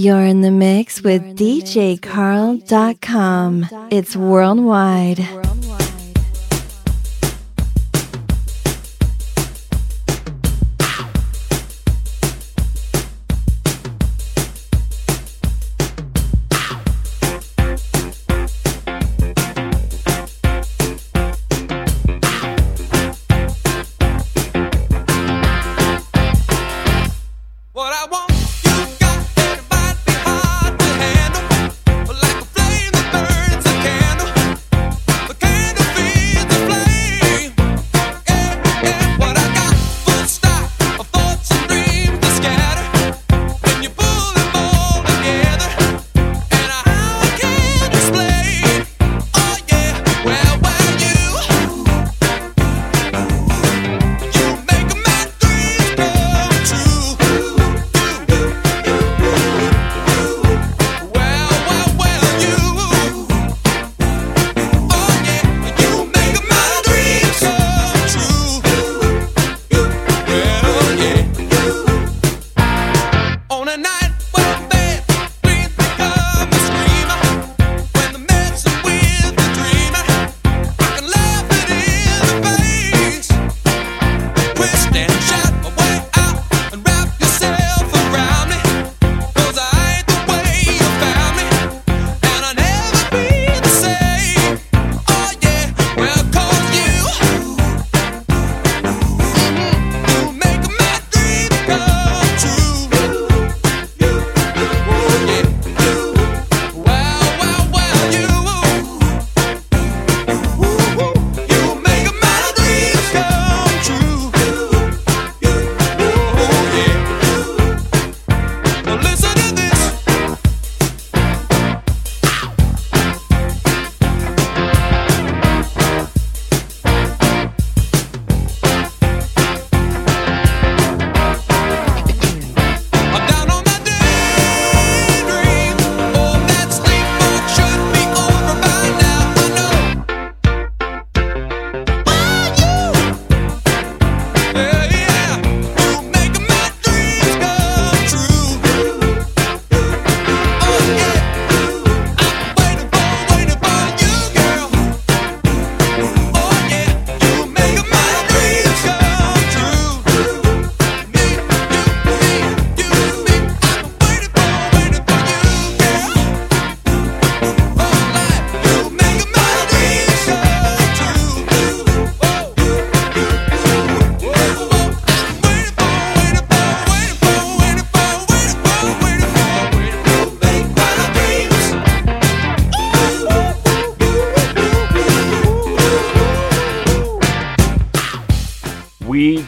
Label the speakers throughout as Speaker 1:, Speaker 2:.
Speaker 1: You're in the mix with DJCarl.com. It's worldwide.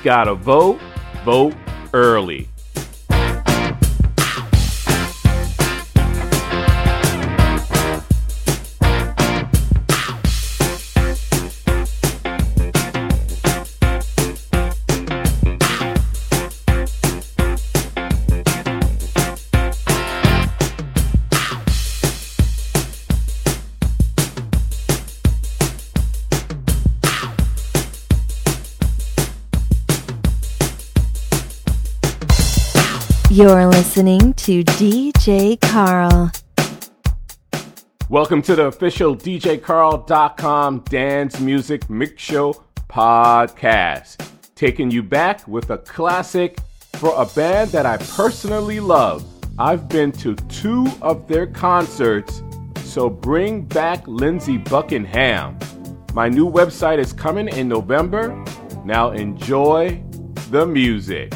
Speaker 2: Gotta vote, vote
Speaker 1: You're listening to DJ Carl.
Speaker 2: Welcome to the official DJCarl.com Dance Music Mix Show podcast. Taking you back with a classic for a band that I personally love. I've been to two of their concerts, so bring back Lindsey Buckingham. My new website is coming in November. Now enjoy the music.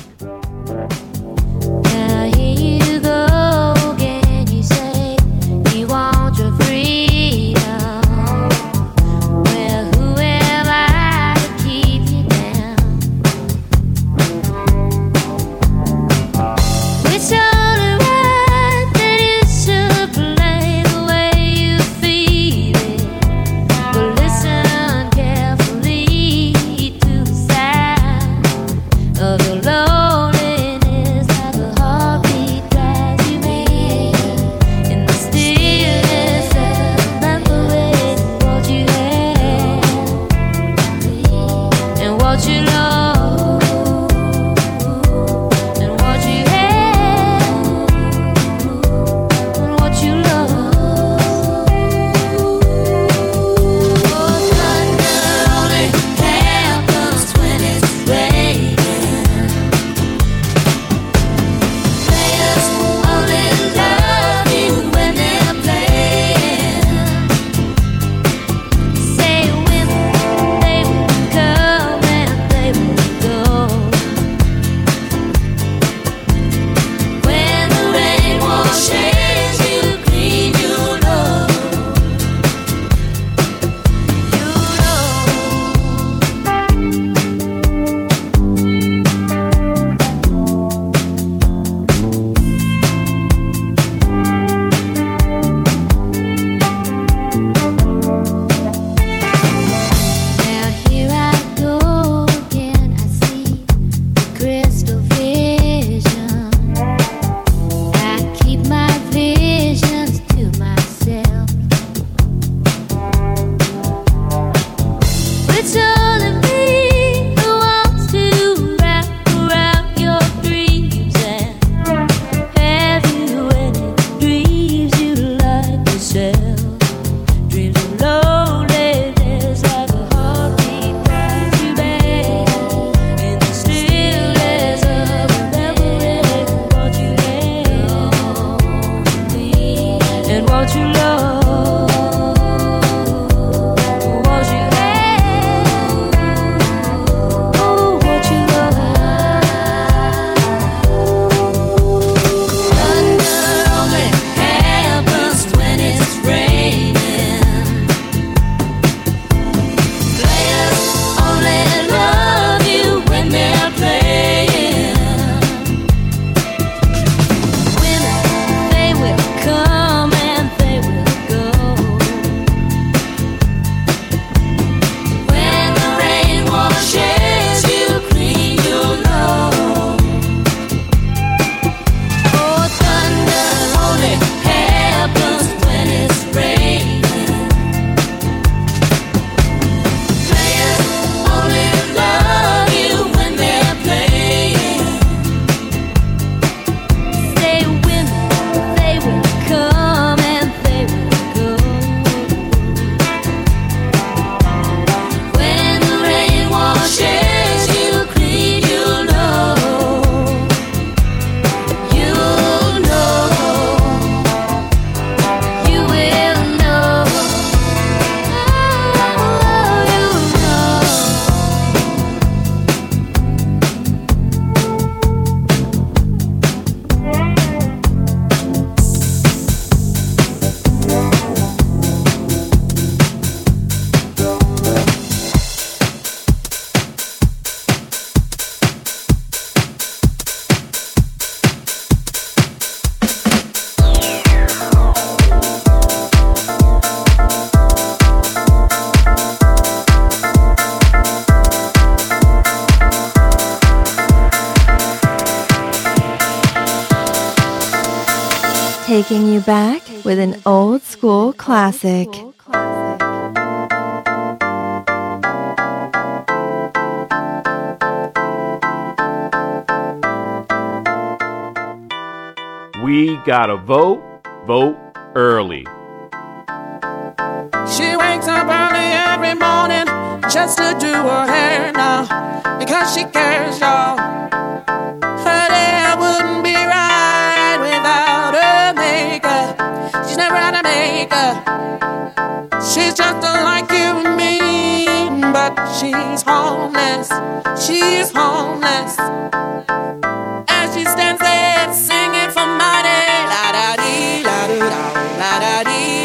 Speaker 3: back with an old school classic.
Speaker 2: We gotta vote, vote early.
Speaker 4: She wakes up early every morning just to do her hair now because she cares, y'all. She's just like you and me, but she's homeless. She's homeless. As she stands there singing for money, la da dee, la da da, la da dee.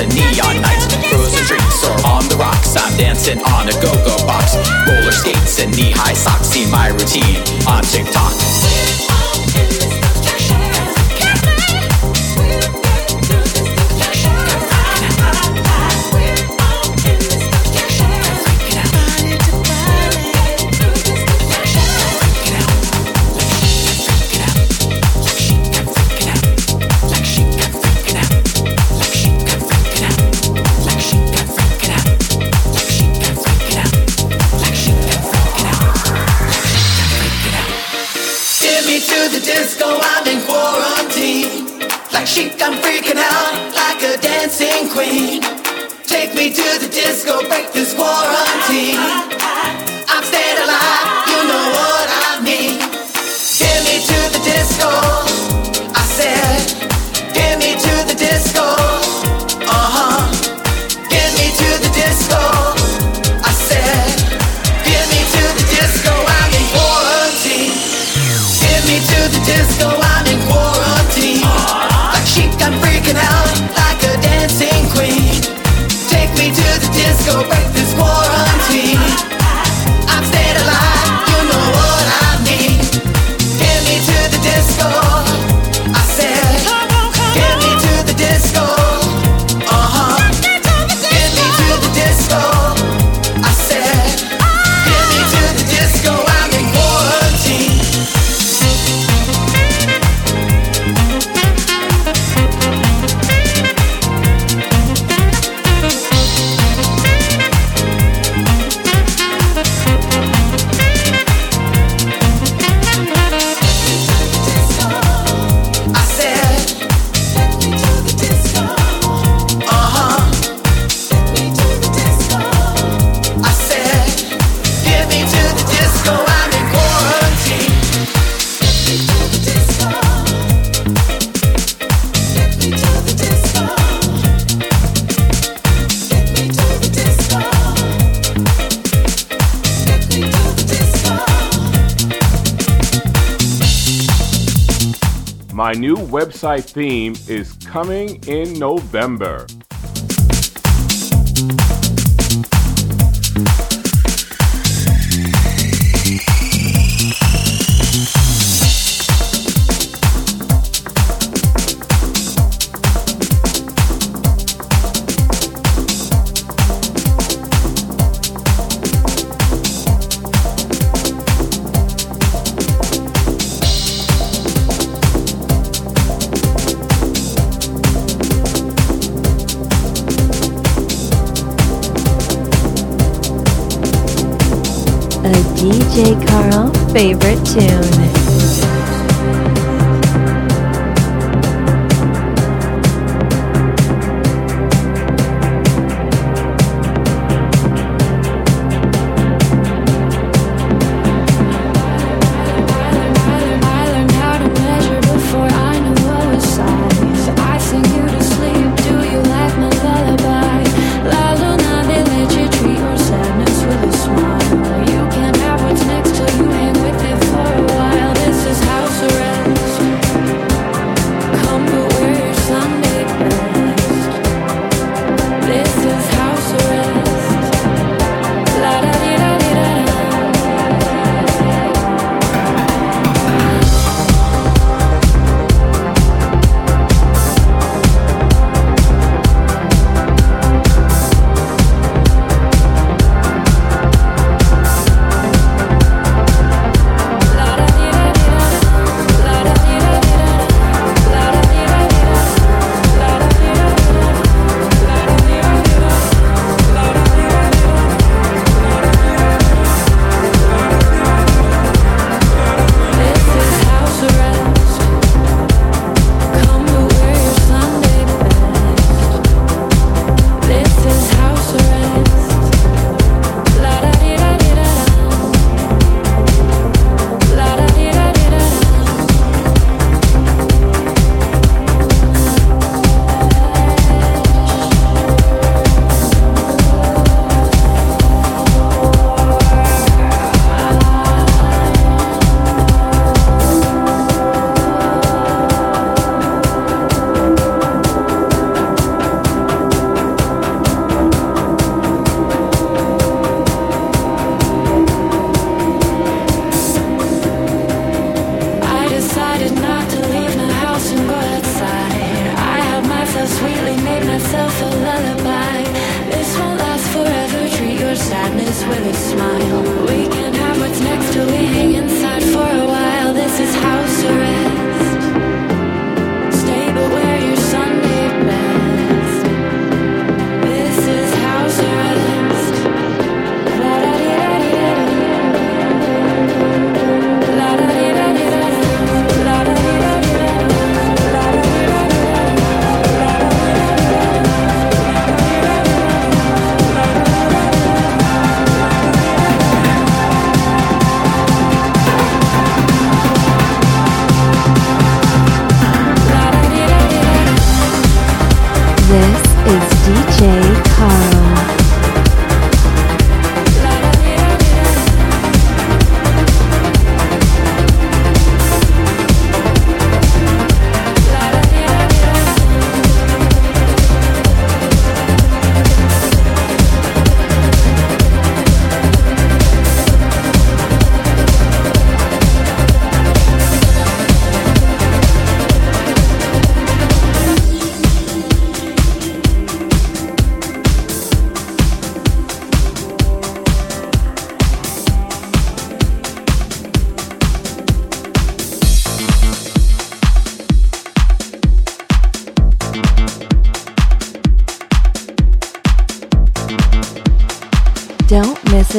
Speaker 5: the
Speaker 6: neon nights. Frozen drinks or on the rocks. I'm dancing on a go-go box. Roller skates and knee-high socks. See my routine on TikTok.
Speaker 5: queen. Take me to the disco, break this quarantine.
Speaker 2: My new website theme is coming in November.
Speaker 7: favorite tune.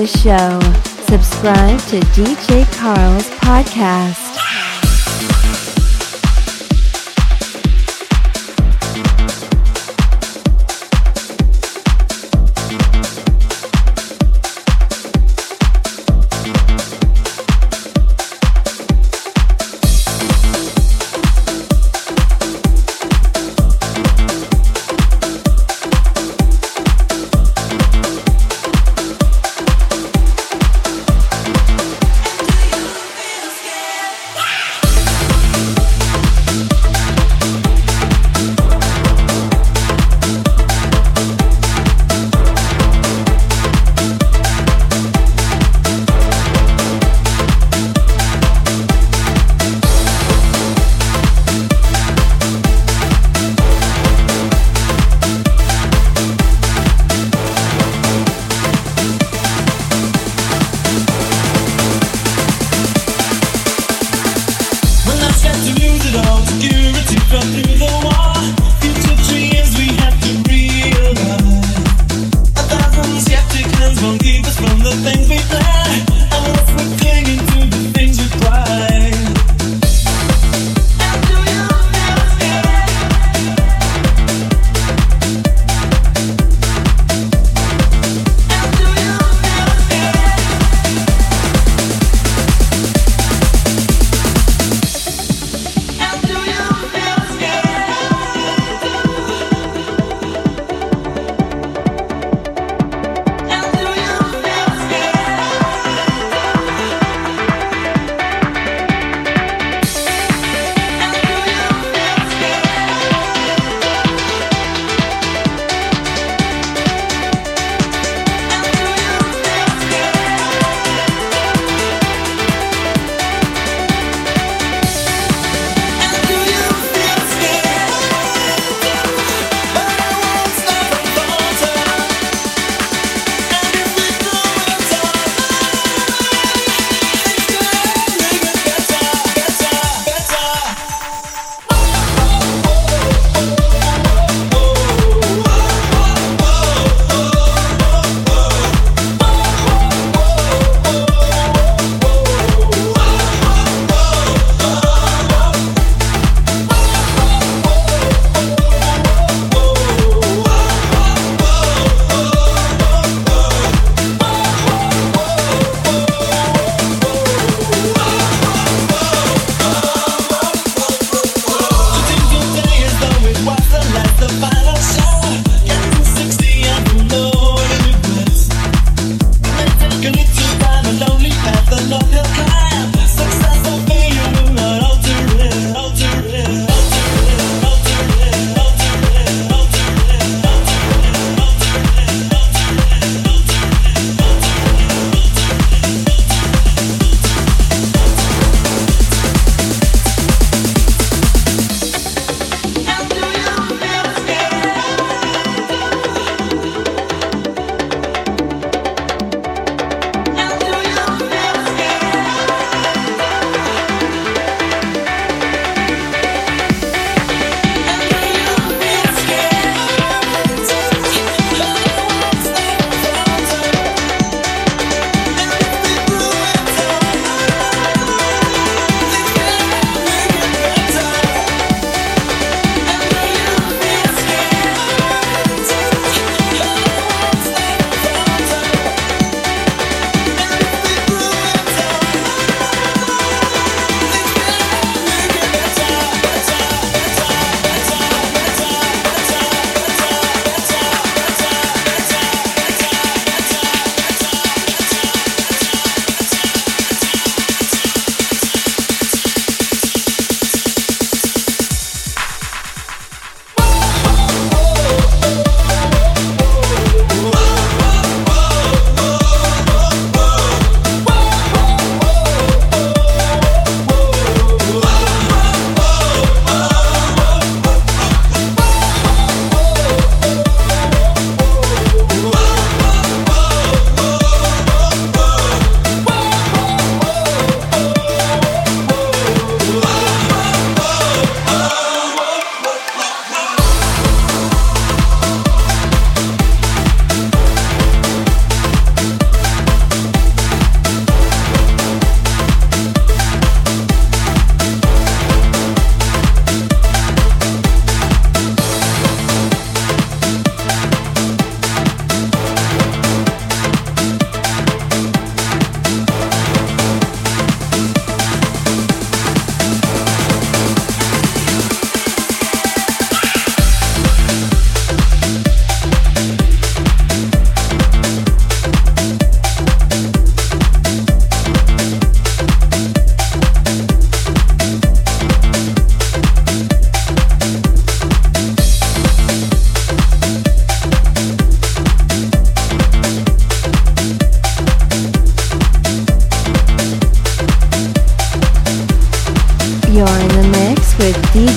Speaker 8: A
Speaker 9: show. Subscribe to DJ Carl's podcast.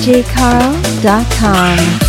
Speaker 10: DJCarl.com.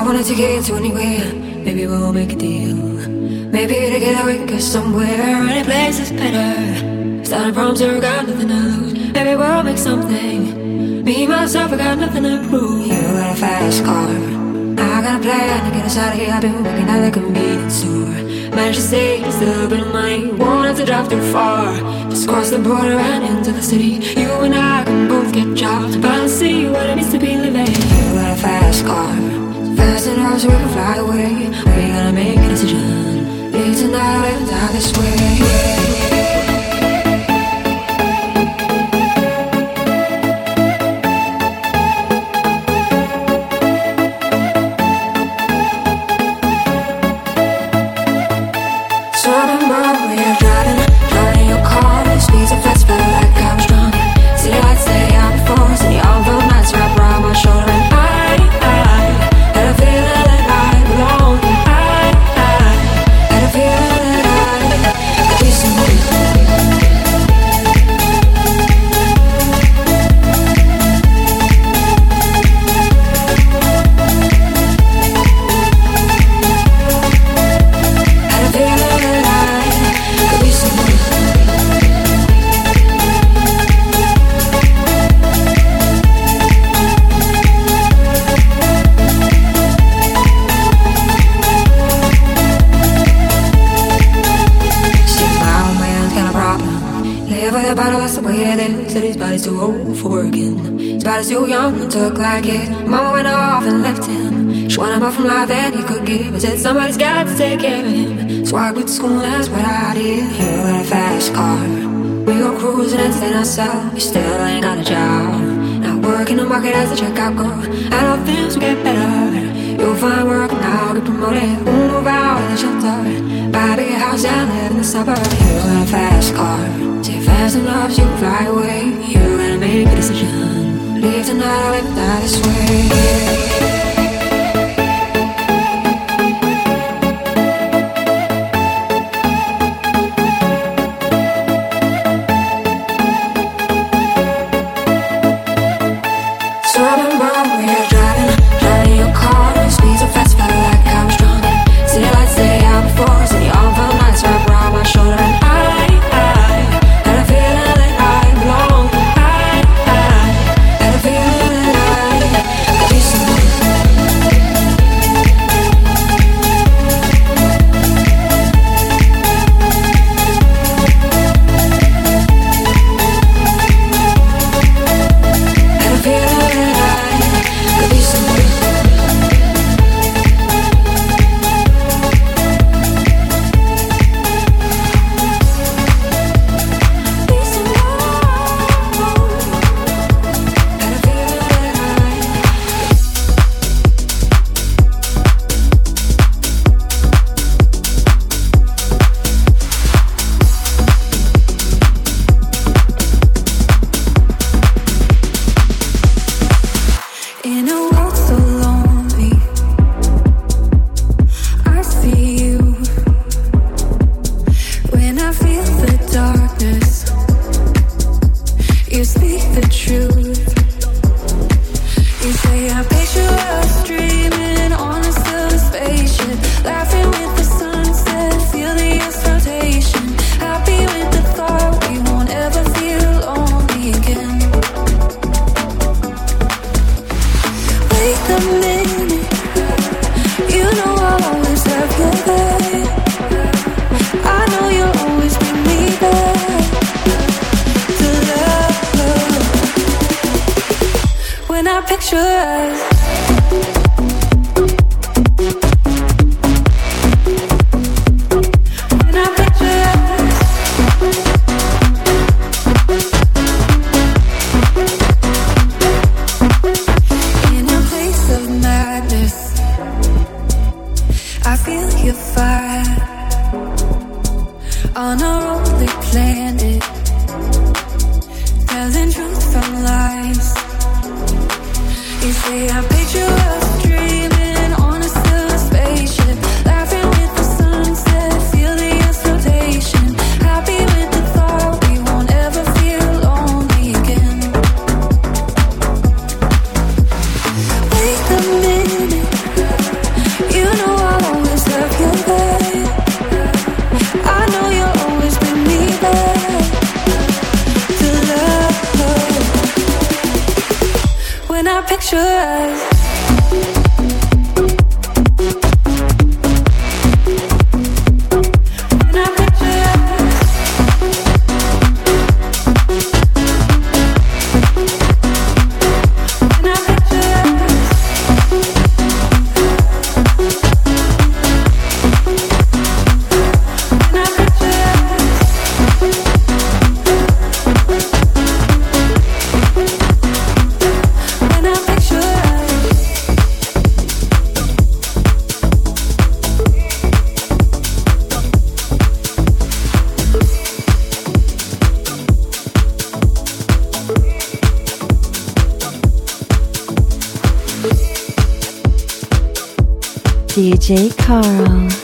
Speaker 11: I wanted to get to
Speaker 3: anywhere. Maybe we'll make a deal. Maybe together we go
Speaker 12: somewhere. Any place is better. No problems, I got nothing to lose. Maybe we'll make something. Me, myself, I got nothing to prove. You got a fast car. I got a plan to get us out of here. I've been working at the convenience store. Managed to save a little bit of money. Won't have to drive too far. Just cross the border and into the city. You and I can both get jobs. But I'll see what it means to be living. You got a fast car. Enough so we can fly away. We're gonna make a decision. Leave tonight, live die this way. You still ain't got a job. Now working the market as a checkout girl. Know things will get better. You'll find work and I'll get promoted. We'll move out of the shelter. Buy a big house and live in the suburbs. You got a fast car. Take fast enough you fly away. You gotta make a decision. Leave tonight or live die this way.
Speaker 3: DJ Carl.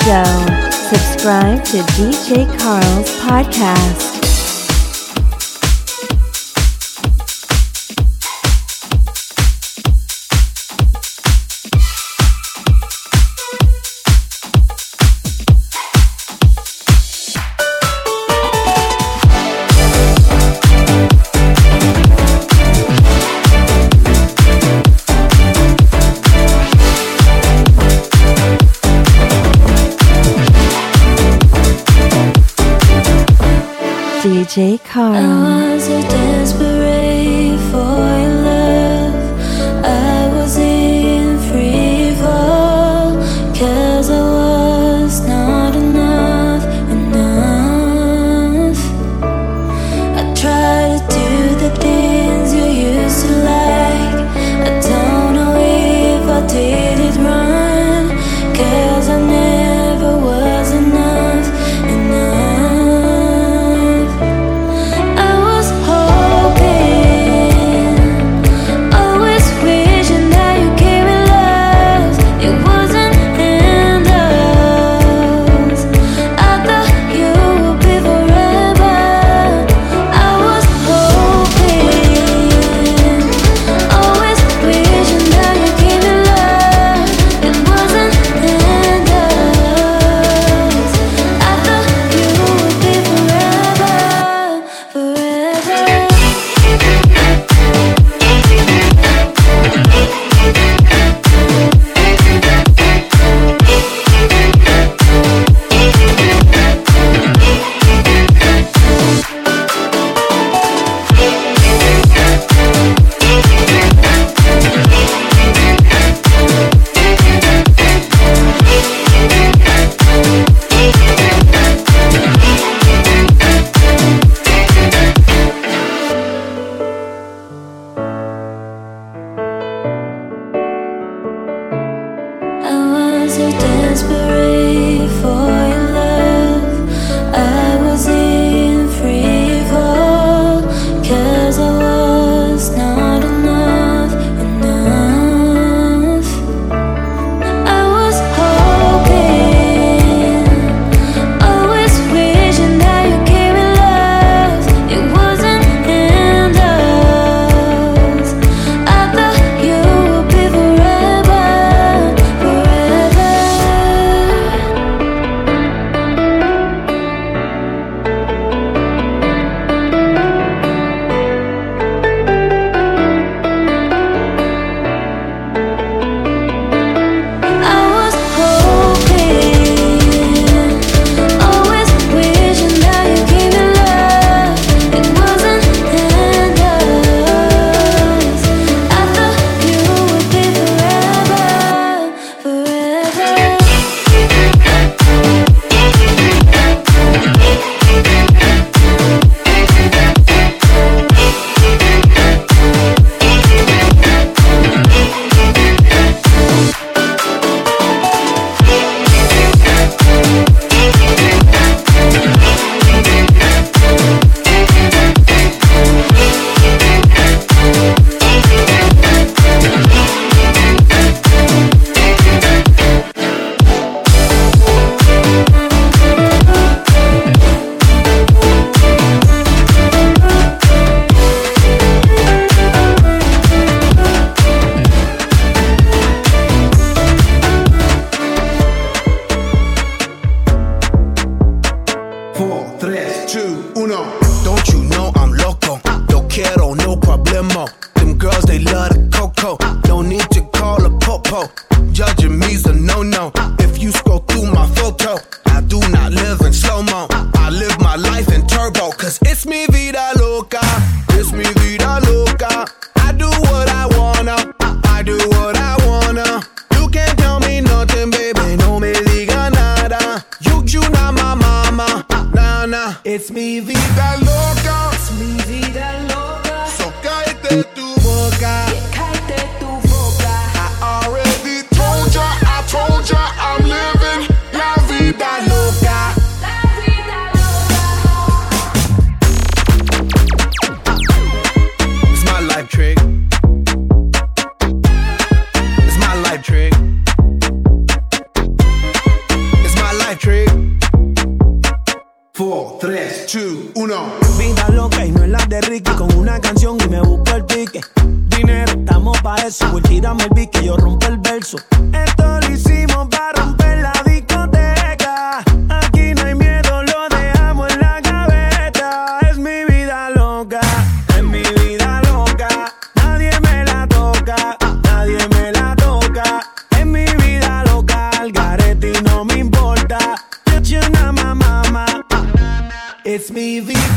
Speaker 3: Show. Subscribe to DJ Carl's podcast.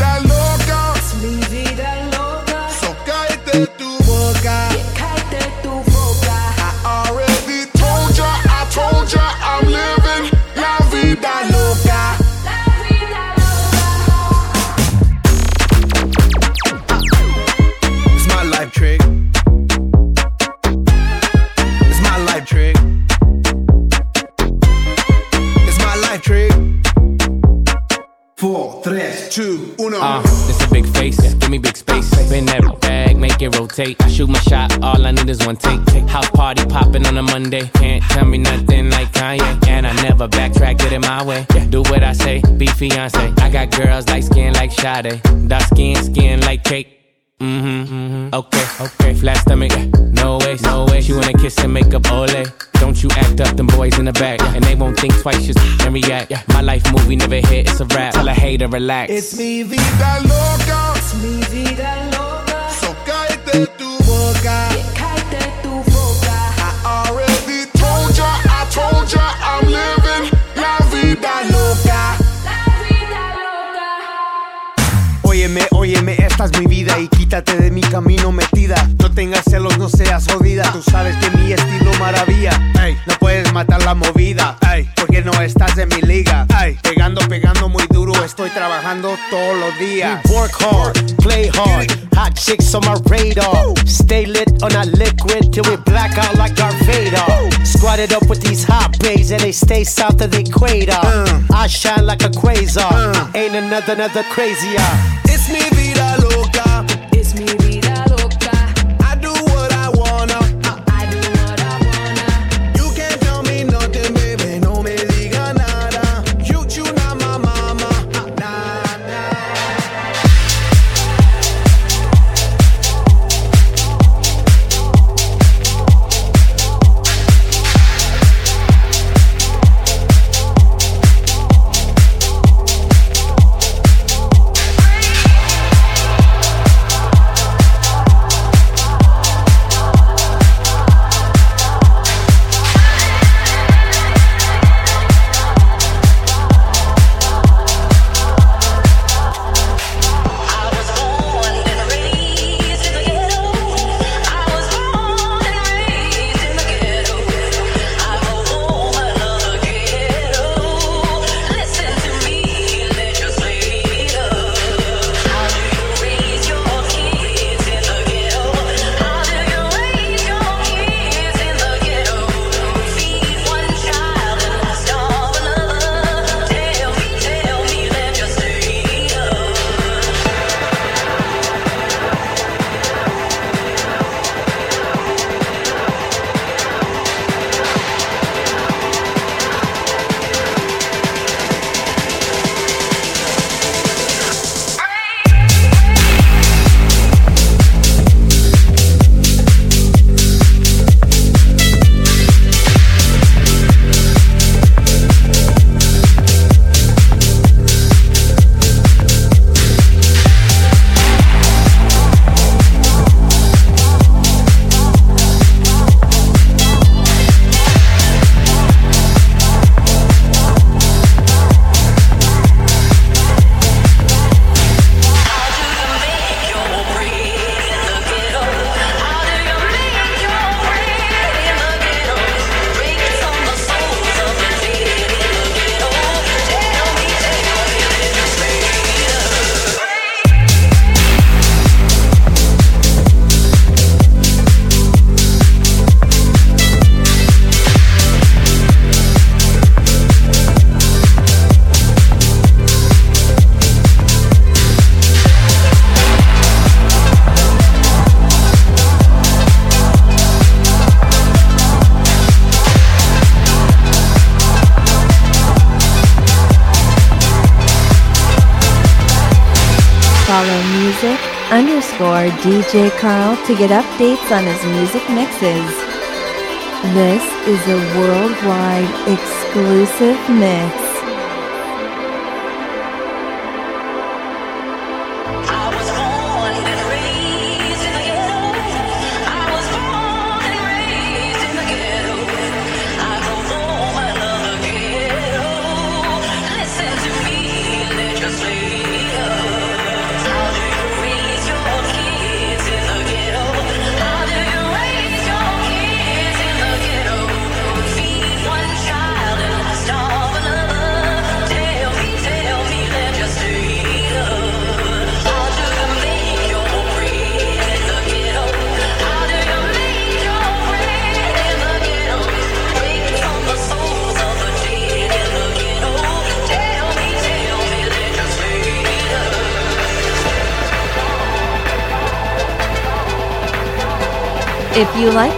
Speaker 13: Vida loca.
Speaker 14: Es mi vida loca.
Speaker 13: So cállate tu boca.
Speaker 15: Make rotate. I shoot my shot, all I need is one take. House party popping on a Monday. Can't tell me nothing like Kanye. And I never backtrack, get it my way. Do what I say, Beyoncé. I got girls like skin like Sade. Dark skin, skin like cake. Mm-hmm, mm-hmm. Okay, okay. Flat stomach, no way, no way. She wanna kiss and make up, ole. Don't you act up, them boys in the back. And they won't think twice, just and react. Yeah. My life movie never hit, it's a rap. Tell a hater, relax.
Speaker 13: It's mi vida loca.
Speaker 16: Es mi vida loca.
Speaker 13: Cállate tu boca.
Speaker 16: Cállate tu boca.
Speaker 13: I already told ya, I told ya, I'm living la vida loca.
Speaker 17: Óyeme, óyeme, esta es mi vida y quítate de mi camino metida. No tengas celos, no seas jodida. Tú sabes que mi estilo maravilla. Ey, no puedes matar la movida. Ey, porque no estás en mi liga. Ey, pegando, pegando muy duro. Estoy trabajando todos los días.
Speaker 18: We work hard, play hard. Hot chicks on my radar. Stay lit on that liquid till we black out like Darth Vader. Squatted up with these hot babes and they stay south of the equator. Uh. I shine like a quasar. Uh. Ain't another, another crazier.
Speaker 19: It's mi vida loca.
Speaker 3: Underscore DJ Carl to get updates on his music mixes. This is a worldwide exclusive mix.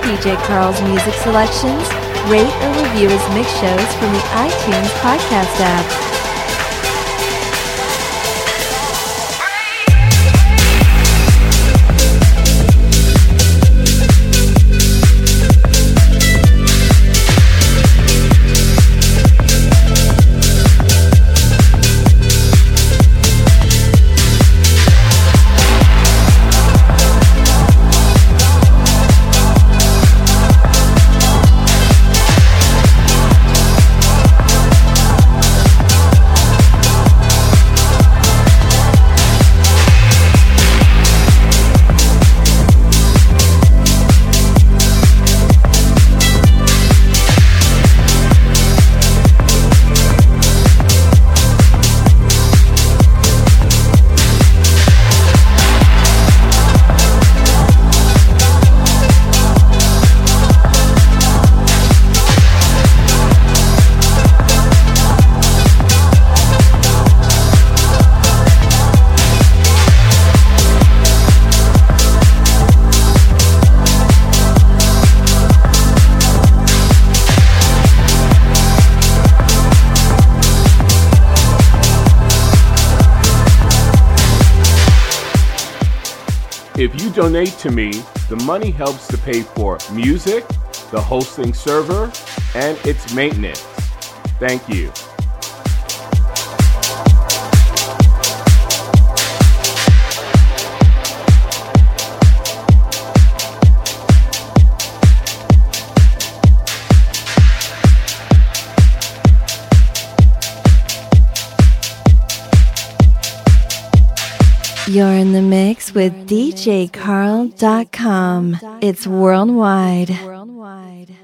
Speaker 9: DJ Carl's music selections, rate or review his mix shows from the iTunes podcast app.
Speaker 2: Donate to me, the money helps to pay for music, the hosting server, and its maintenance. Thank you.
Speaker 9: You're in the mix with DJCarl.com. It's worldwide. worldwide.